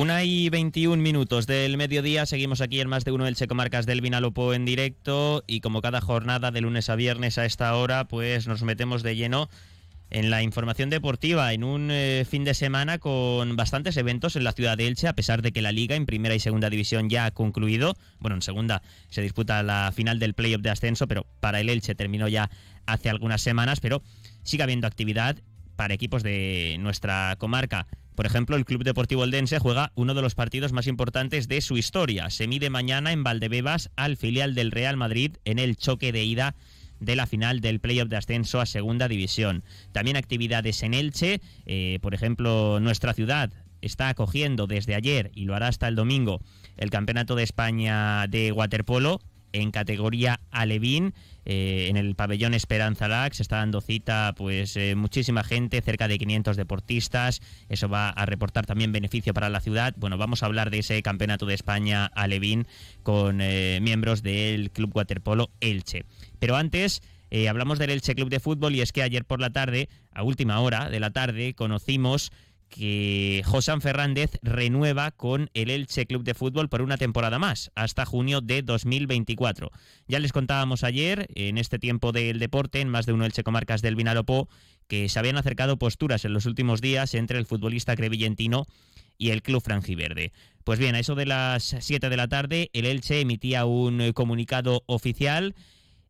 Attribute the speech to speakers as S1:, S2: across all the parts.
S1: Una y 21 minutos del mediodía, seguimos aquí en más de uno del Checomarcas del Vinalopó en directo y como cada jornada de lunes a viernes a esta hora, pues nos metemos de lleno en la información deportiva, en un eh, fin de semana con bastantes eventos en la ciudad de Elche, a pesar de que la liga en primera y segunda división ya ha concluido. Bueno, en segunda se disputa la final del playoff de ascenso, pero para el Elche terminó ya hace algunas semanas, pero sigue habiendo actividad para equipos de nuestra comarca. Por ejemplo, el Club Deportivo Eldense juega uno de los partidos más importantes de su historia. Se mide mañana en Valdebebas al filial del Real Madrid en el choque de ida de la final del playoff de ascenso a segunda división. También actividades en Elche, eh, por ejemplo, nuestra ciudad está acogiendo desde ayer y lo hará hasta el domingo el Campeonato de España de Waterpolo en categoría Alevín. Eh, en el pabellón Esperanza Lax se está dando cita pues eh, muchísima gente, cerca de 500 deportistas. Eso va a reportar también beneficio para la ciudad. Bueno, vamos a hablar de ese campeonato de España Alevín con miembros del Club Waterpolo Elche. Pero antes eh, hablamos del Elche Club de Fútbol y es que ayer por la tarde, a última hora de la tarde, conocimos que Josán Fernández renueva con el Elche Club de Fútbol por una temporada más, hasta junio de 2024. Ya les contábamos ayer, en este tiempo del deporte, en más de uno Elche Comarcas del Vinalopó, que se habían acercado posturas en los últimos días entre el futbolista crevillentino y el club franjiverde. Pues bien, a eso de las 7 de la tarde, el Elche emitía un comunicado oficial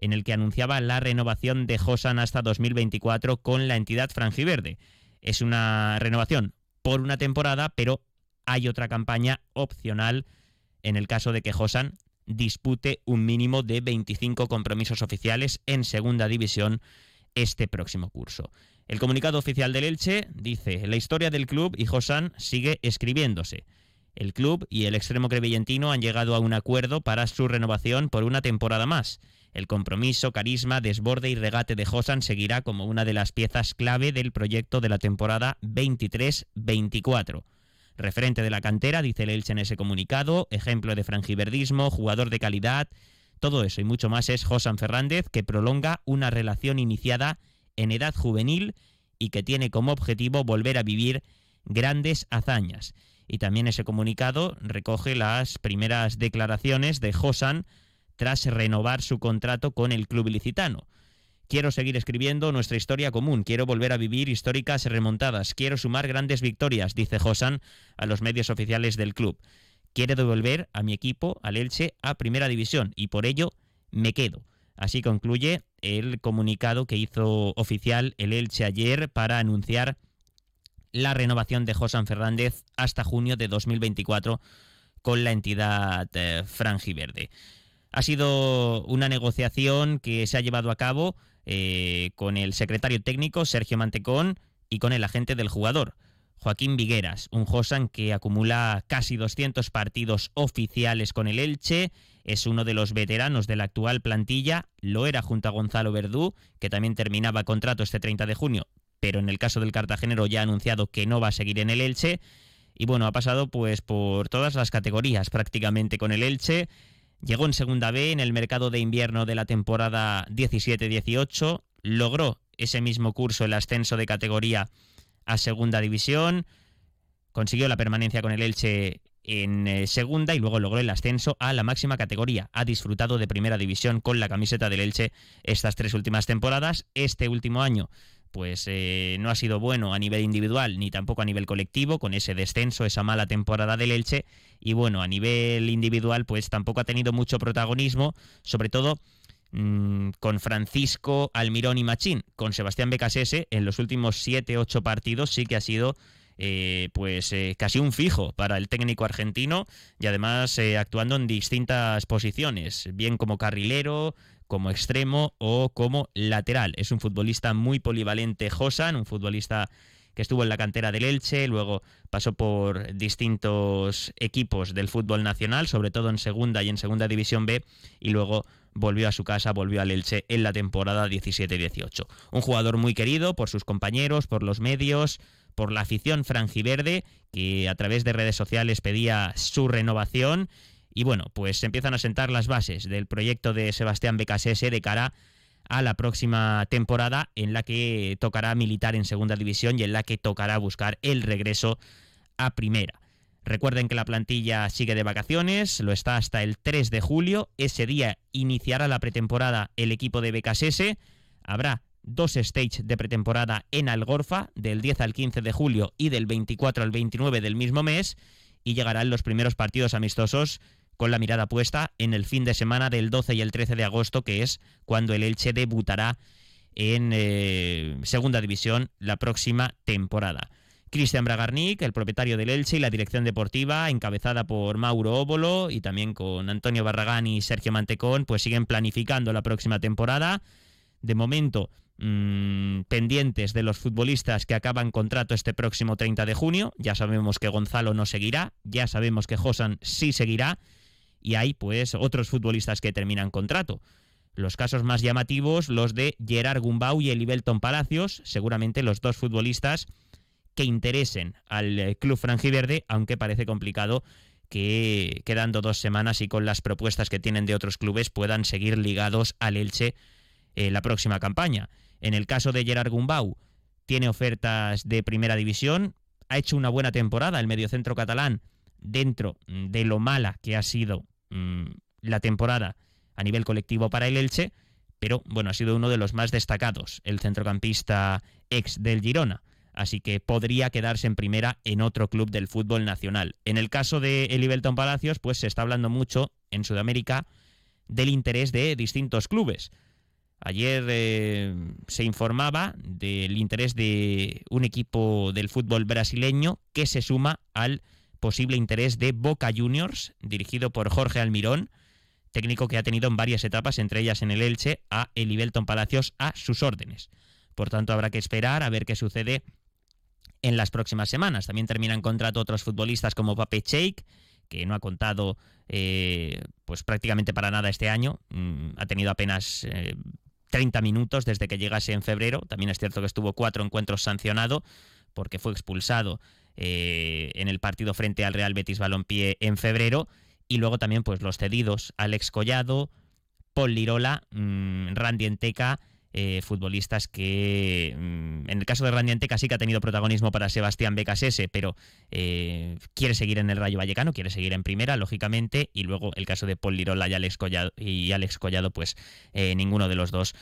S1: en el que anunciaba la renovación de Josan hasta 2024 con la entidad franjiverde. Es una renovación por una temporada, pero hay otra campaña opcional en el caso de que Josan dispute un mínimo de 25 compromisos oficiales en segunda división este próximo curso. El comunicado oficial del Elche dice, la historia del club y Josan sigue escribiéndose. El club y el extremo crevillentino han llegado a un acuerdo para su renovación por una temporada más. El compromiso, carisma, desborde y regate de Josan seguirá como una de las piezas clave del proyecto de la temporada 23-24. Referente de la cantera, dice el en ese comunicado, ejemplo de frangiverdismo, jugador de calidad, todo eso y mucho más es Josan Fernández, que prolonga una relación iniciada en edad juvenil y que tiene como objetivo volver a vivir grandes hazañas. Y también ese comunicado recoge las primeras declaraciones de Josan tras renovar su contrato con el club ilicitano. Quiero seguir escribiendo nuestra historia común, quiero volver a vivir históricas remontadas, quiero sumar grandes victorias, dice Josan a los medios oficiales del club. Quiero devolver a mi equipo, al Elche, a primera división y por ello me quedo. Así concluye el comunicado que hizo oficial el Elche ayer para anunciar la renovación de Josan Fernández hasta junio de 2024 con la entidad eh, franjiverde. Ha sido una negociación que se ha llevado a cabo eh, con el secretario técnico Sergio Mantecón y con el agente del jugador. Joaquín Vigueras, un Josan que acumula casi 200 partidos oficiales con el Elche, es uno de los veteranos de la actual plantilla, lo era junto a Gonzalo Verdú, que también terminaba contrato este 30 de junio, pero en el caso del cartagenero ya ha anunciado que no va a seguir en el Elche, y bueno, ha pasado pues por todas las categorías prácticamente con el Elche, Llegó en Segunda B en el mercado de invierno de la temporada 17-18, logró ese mismo curso el ascenso de categoría a Segunda División, consiguió la permanencia con el Elche en eh, segunda y luego logró el ascenso a la máxima categoría. Ha disfrutado de primera división con la camiseta del Elche estas tres últimas temporadas. Este último año pues eh, no ha sido bueno a nivel individual ni tampoco a nivel colectivo con ese descenso, esa mala temporada del Elche. Y bueno, a nivel individual pues tampoco ha tenido mucho protagonismo, sobre todo mm, con Francisco Almirón y Machín, con Sebastián Becasese en los últimos 7-8 partidos sí que ha sido eh, pues eh, casi un fijo para el técnico argentino y además actuando en distintas posiciones, bien como carrilero, como extremo o como lateral. Es un futbolista muy polivalente, Josan, un futbolista que estuvo en la cantera del Elche, luego pasó por distintos equipos del fútbol nacional, sobre todo en segunda y en segunda división B, y luego volvió a su casa, volvió al Elche en la temporada 17-18. Un jugador muy querido por sus compañeros, por los medios, por la afición franjiverde, que a través de redes sociales pedía su renovación y bueno, pues se empiezan a sentar las bases del proyecto de Sebastián Becasese de cara a la próxima temporada en la que tocará militar en segunda división y en la que tocará buscar el regreso a primera. Recuerden que la plantilla sigue de vacaciones, lo está hasta el 3 de julio. Ese día iniciará la pretemporada el equipo de BKSS. Habrá dos stages de pretemporada en Algorfa, del 10 al 15 de julio y del 24 al 29 del mismo mes. Y llegarán los primeros partidos amistosos con la mirada puesta en el fin de semana del 12 y el 13 de agosto, que es cuando el Elche debutará en eh, Segunda División la próxima temporada. Cristian Bragarnik, el propietario del Elche y la dirección deportiva, encabezada por Mauro Óbolo y también con Antonio Barragán y Sergio Mantecón, pues siguen planificando la próxima temporada. De momento, mmm, pendientes de los futbolistas que acaban contrato este próximo 30 de junio. Ya sabemos que Gonzalo no seguirá, ya sabemos que Josan sí seguirá y hay pues otros futbolistas que terminan contrato. Los casos más llamativos, los de Gerard Gumbau y Elibelton Palacios, seguramente los dos futbolistas que interesen al eh, club franjiverde, aunque parece complicado que quedando dos semanas y con las propuestas que tienen de otros clubes puedan seguir ligados al Elche eh, la próxima campaña. En el caso de Gerard Gumbau, tiene ofertas de primera división, ha hecho una buena temporada el mediocentro catalán dentro de lo mala que ha sido mmm, la temporada a nivel colectivo para el Elche, pero bueno, ha sido uno de los más destacados, el centrocampista ex del Girona así que podría quedarse en primera en otro club del fútbol nacional. En el caso de Elibelton Palacios, pues se está hablando mucho en Sudamérica del interés de distintos clubes. Ayer eh, se informaba del interés de un equipo del fútbol brasileño que se suma al posible interés de Boca Juniors, dirigido por Jorge Almirón, técnico que ha tenido en varias etapas, entre ellas en el Elche, a Elibelton Palacios a sus órdenes. Por tanto, habrá que esperar a ver qué sucede en las próximas semanas. También terminan contrato otros futbolistas como Pape Cheik, que no ha contado eh, pues prácticamente para nada este año. Mm, ha tenido apenas eh, 30 minutos desde que llegase en febrero. También es cierto que estuvo cuatro encuentros sancionado porque fue expulsado eh, en el partido frente al Real Betis Balompié en febrero. Y luego también pues los cedidos, Alex Collado, Paul Lirola, mmm, Randy Enteca eh, futbolistas que, mm, en el caso de Randy Anteca sí que ha tenido protagonismo para Sebastián Becasese, pero eh, quiere seguir en el Rayo Vallecano, quiere seguir en primera, lógicamente, y luego el caso de Paul Lirola y Alex Collado, pues eh, ninguno de los dos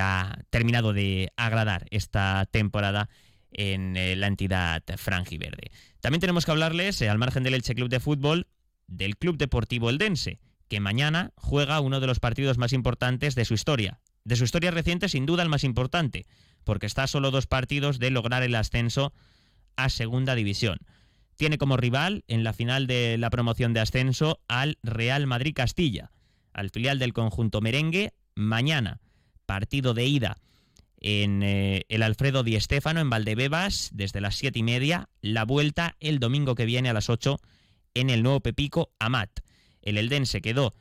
S1: ha terminado de agradar esta temporada en eh, la entidad franjiverde. También tenemos que hablarles, al margen del Elche Club de Fútbol, del Club Deportivo Eldense, que mañana juega uno de los partidos más importantes de su historia, de su historia reciente, sin duda el más importante, porque está a solo dos partidos de lograr el ascenso a Segunda División. Tiene como rival en la final de la promoción de ascenso al Real Madrid Castilla, al filial del conjunto merengue, mañana, partido de ida en eh, el Alfredo Di Stéfano en Valdebebas desde las siete y media, la vuelta el domingo que viene a las 8 en el nuevo Pepico Amat. El Eldense quedó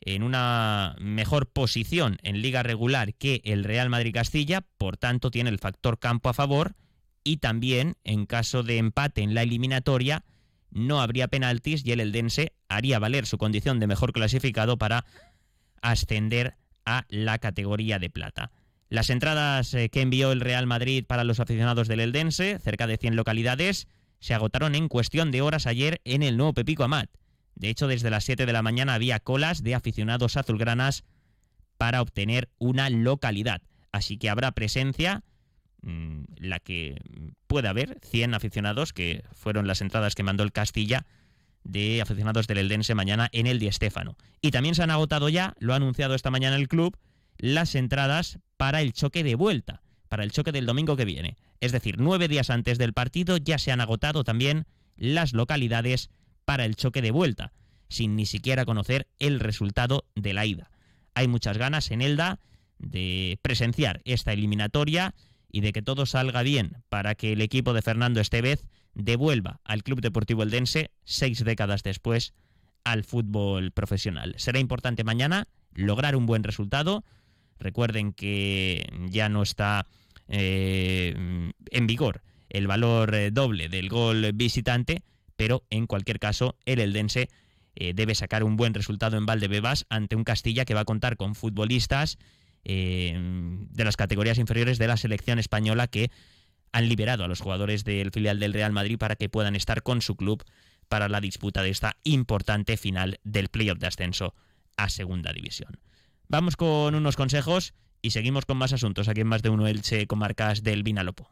S1: en una mejor posición en liga regular que el Real Madrid Castilla, por tanto tiene el factor campo a favor y también en caso de empate en la eliminatoria no habría penaltis y el Eldense haría valer su condición de mejor clasificado para ascender a la categoría de plata. Las entradas eh, que envió el Real Madrid para los aficionados del Eldense, cerca de 100 localidades, se agotaron en cuestión de horas ayer en el nuevo Pepico Amat. De hecho, desde las 7 de la mañana había colas de aficionados azulgranas para obtener una localidad. Así que habrá presencia, mmm, la que puede haber, 100 aficionados, que fueron las entradas que mandó el Castilla, de aficionados del Eldense mañana en el Di Stéfano. Y también se han agotado ya, lo ha anunciado esta mañana el club, las entradas para el choque de vuelta, para el choque del domingo que viene. Es decir, nueve días antes del partido ya se han agotado también las localidades para el choque de vuelta, sin ni siquiera conocer el resultado de la ida. Hay muchas ganas en Elda de presenciar esta eliminatoria y de que todo salga bien para que el equipo de Fernando Estevez devuelva al Club Deportivo Eldense seis décadas después al fútbol profesional. Será importante mañana lograr un buen resultado. Recuerden que ya no está eh, en vigor el valor eh, doble del gol visitante, pero en cualquier caso el Eldense eh, debe sacar un buen resultado en Valdebebas ante un Castilla que va a contar con futbolistas de las categorías inferiores de la selección española que han liberado a los jugadores del filial del Real Madrid para que puedan estar con su club para la disputa de esta importante final del playoff de ascenso a Segunda División. Vamos con unos consejos y seguimos con más asuntos aquí en más de uno Elche comarcas del Vinalopó.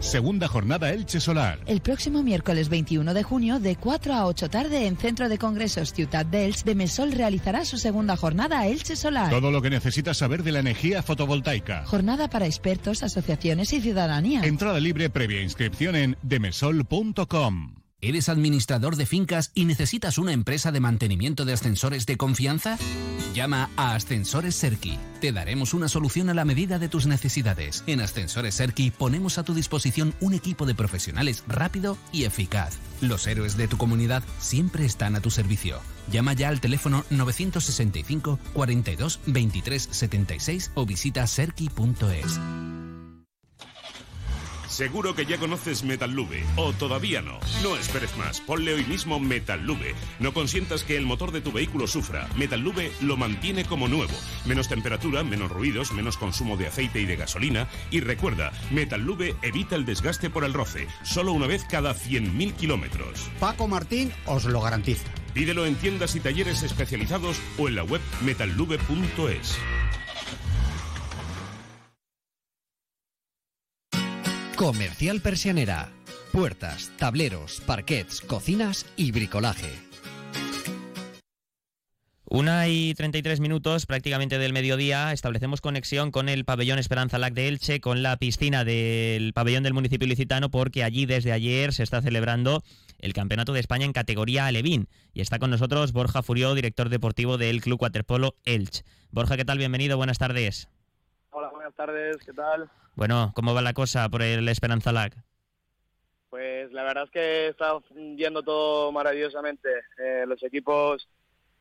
S2: Segunda jornada Elche Solar.
S3: El próximo miércoles 21 de junio, de 4 a 8 tarde, en Centro de Congresos d'Elche, de Mesol realizará su segunda jornada Elche Solar.
S2: Todo lo que necesitas saber de la energía fotovoltaica.
S3: Jornada para expertos, asociaciones y ciudadanía.
S2: Entrada libre previa inscripción en demesol.com.
S4: ¿Eres administrador de fincas y necesitas una empresa de mantenimiento de ascensores de confianza? Llama a Ascensores Serki. Te daremos una solución a la medida de tus necesidades. En Ascensores Serki ponemos a tu disposición un equipo de profesionales rápido y eficaz. Los héroes de tu comunidad siempre están a tu servicio. Llama ya al teléfono 965 42 23 76 o visita serki.es.
S5: Seguro que ya conoces Metallube, o todavía no. No esperes más, ponle hoy mismo Metallube. No consientas que el motor de tu vehículo sufra. Metallube lo mantiene como nuevo. Menos temperatura, menos ruidos, menos consumo de aceite y de gasolina. Y recuerda, Metallube evita el desgaste por el roce, solo una vez cada 100.000 kilómetros.
S6: Paco Martín os lo garantiza.
S5: Pídelo en tiendas y talleres especializados o en la web metallube.es.
S7: Comercial Persianera. Puertas, tableros, parquets, cocinas y bricolaje.
S1: Una y 33 minutos prácticamente del mediodía establecemos conexión con el pabellón Esperanza Lac de Elche, con la piscina del pabellón del municipio licitano, porque allí desde ayer se está celebrando el Campeonato de España en categoría Alevín. Y está con nosotros Borja Furió, director deportivo del Club Waterpolo Elche. Borja, ¿qué tal? Bienvenido, buenas tardes.
S8: Hola, buenas tardes, ¿qué tal?
S1: Bueno, ¿cómo va la cosa por el Esperanza Lag?
S8: Pues la verdad es que está yendo todo maravillosamente. Eh, los equipos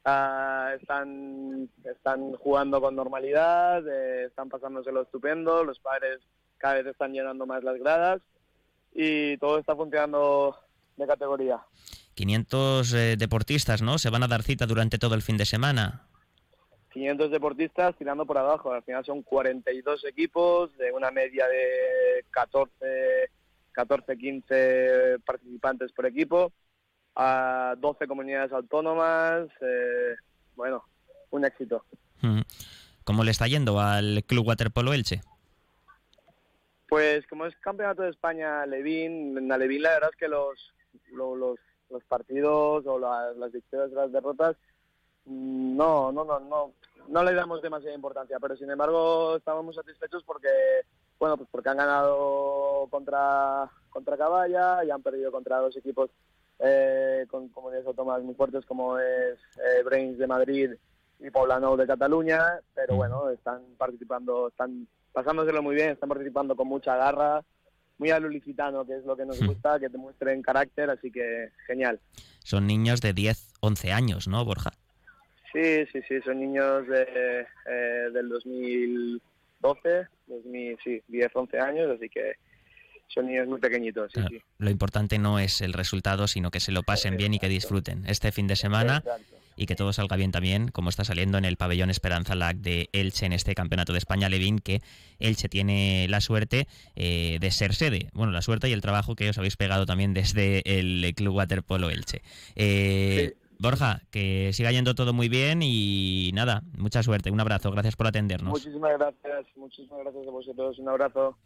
S8: ah, están, están jugando con normalidad, eh, están pasándoselo estupendo, los padres cada vez están llenando más las gradas y todo está funcionando de categoría.
S1: 500 eh, deportistas, ¿no? Se van a dar cita durante todo el fin de semana.
S8: 500 deportistas tirando por abajo. Al final son 42 equipos de una media de 14, 14 15 participantes por equipo, a 12 comunidades autónomas. Eh, bueno, un éxito.
S1: ¿Cómo le está yendo al Club Waterpolo Elche?
S8: Pues como es campeonato de España Levín, en Alevín la verdad es que los, los, los partidos o las, las victorias y las derrotas no, no, no, no, no le damos demasiada importancia, pero sin embargo estamos muy satisfechos porque, bueno, pues porque han ganado contra contra Caballa y han perdido contra dos equipos eh, con comunidades autónomas muy fuertes como es eh, Brains de Madrid y Poblano de Cataluña, pero bueno, están participando, están pasándoselo muy bien, están participando con mucha garra, muy alulicitano, que es lo que nos gusta, que te muestren carácter, así que genial.
S1: Son niños de 10, 11 años, ¿no, Borja?
S8: Sí, sí, sí, son niños de, eh, del 2012, 2000, sí, 10, 11 años, así que son niños muy pequeñitos. Sí, sí.
S1: Lo importante no es el resultado, sino que se lo pasen bien y que disfruten este fin de semana y que todo salga bien también, como está saliendo en el pabellón Esperanza Lac de Elche en este Campeonato de España Levin, que Elche tiene la suerte eh, de ser sede. Bueno, la suerte y el trabajo que os habéis pegado también desde el Club Waterpolo Elche. Eh, Borja, que siga yendo todo muy bien y nada, mucha suerte. Un abrazo, gracias por atendernos.
S8: Muchísimas gracias, muchísimas gracias a vosotros. Un abrazo.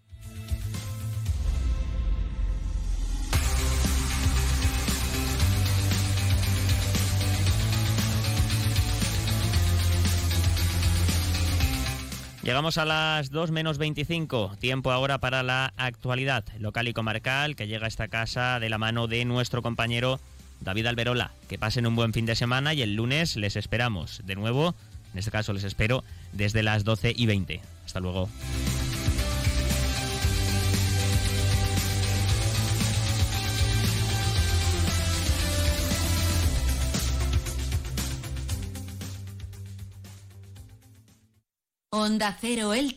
S1: Llegamos a las 2 menos 25, tiempo ahora para la actualidad local y comarcal que llega a esta casa de la mano de nuestro compañero David Alberola. Que pasen un buen fin de semana y el lunes les esperamos. De nuevo, en este caso les espero desde las 12 y 20. Hasta luego.
S9: Onda Cero Elche.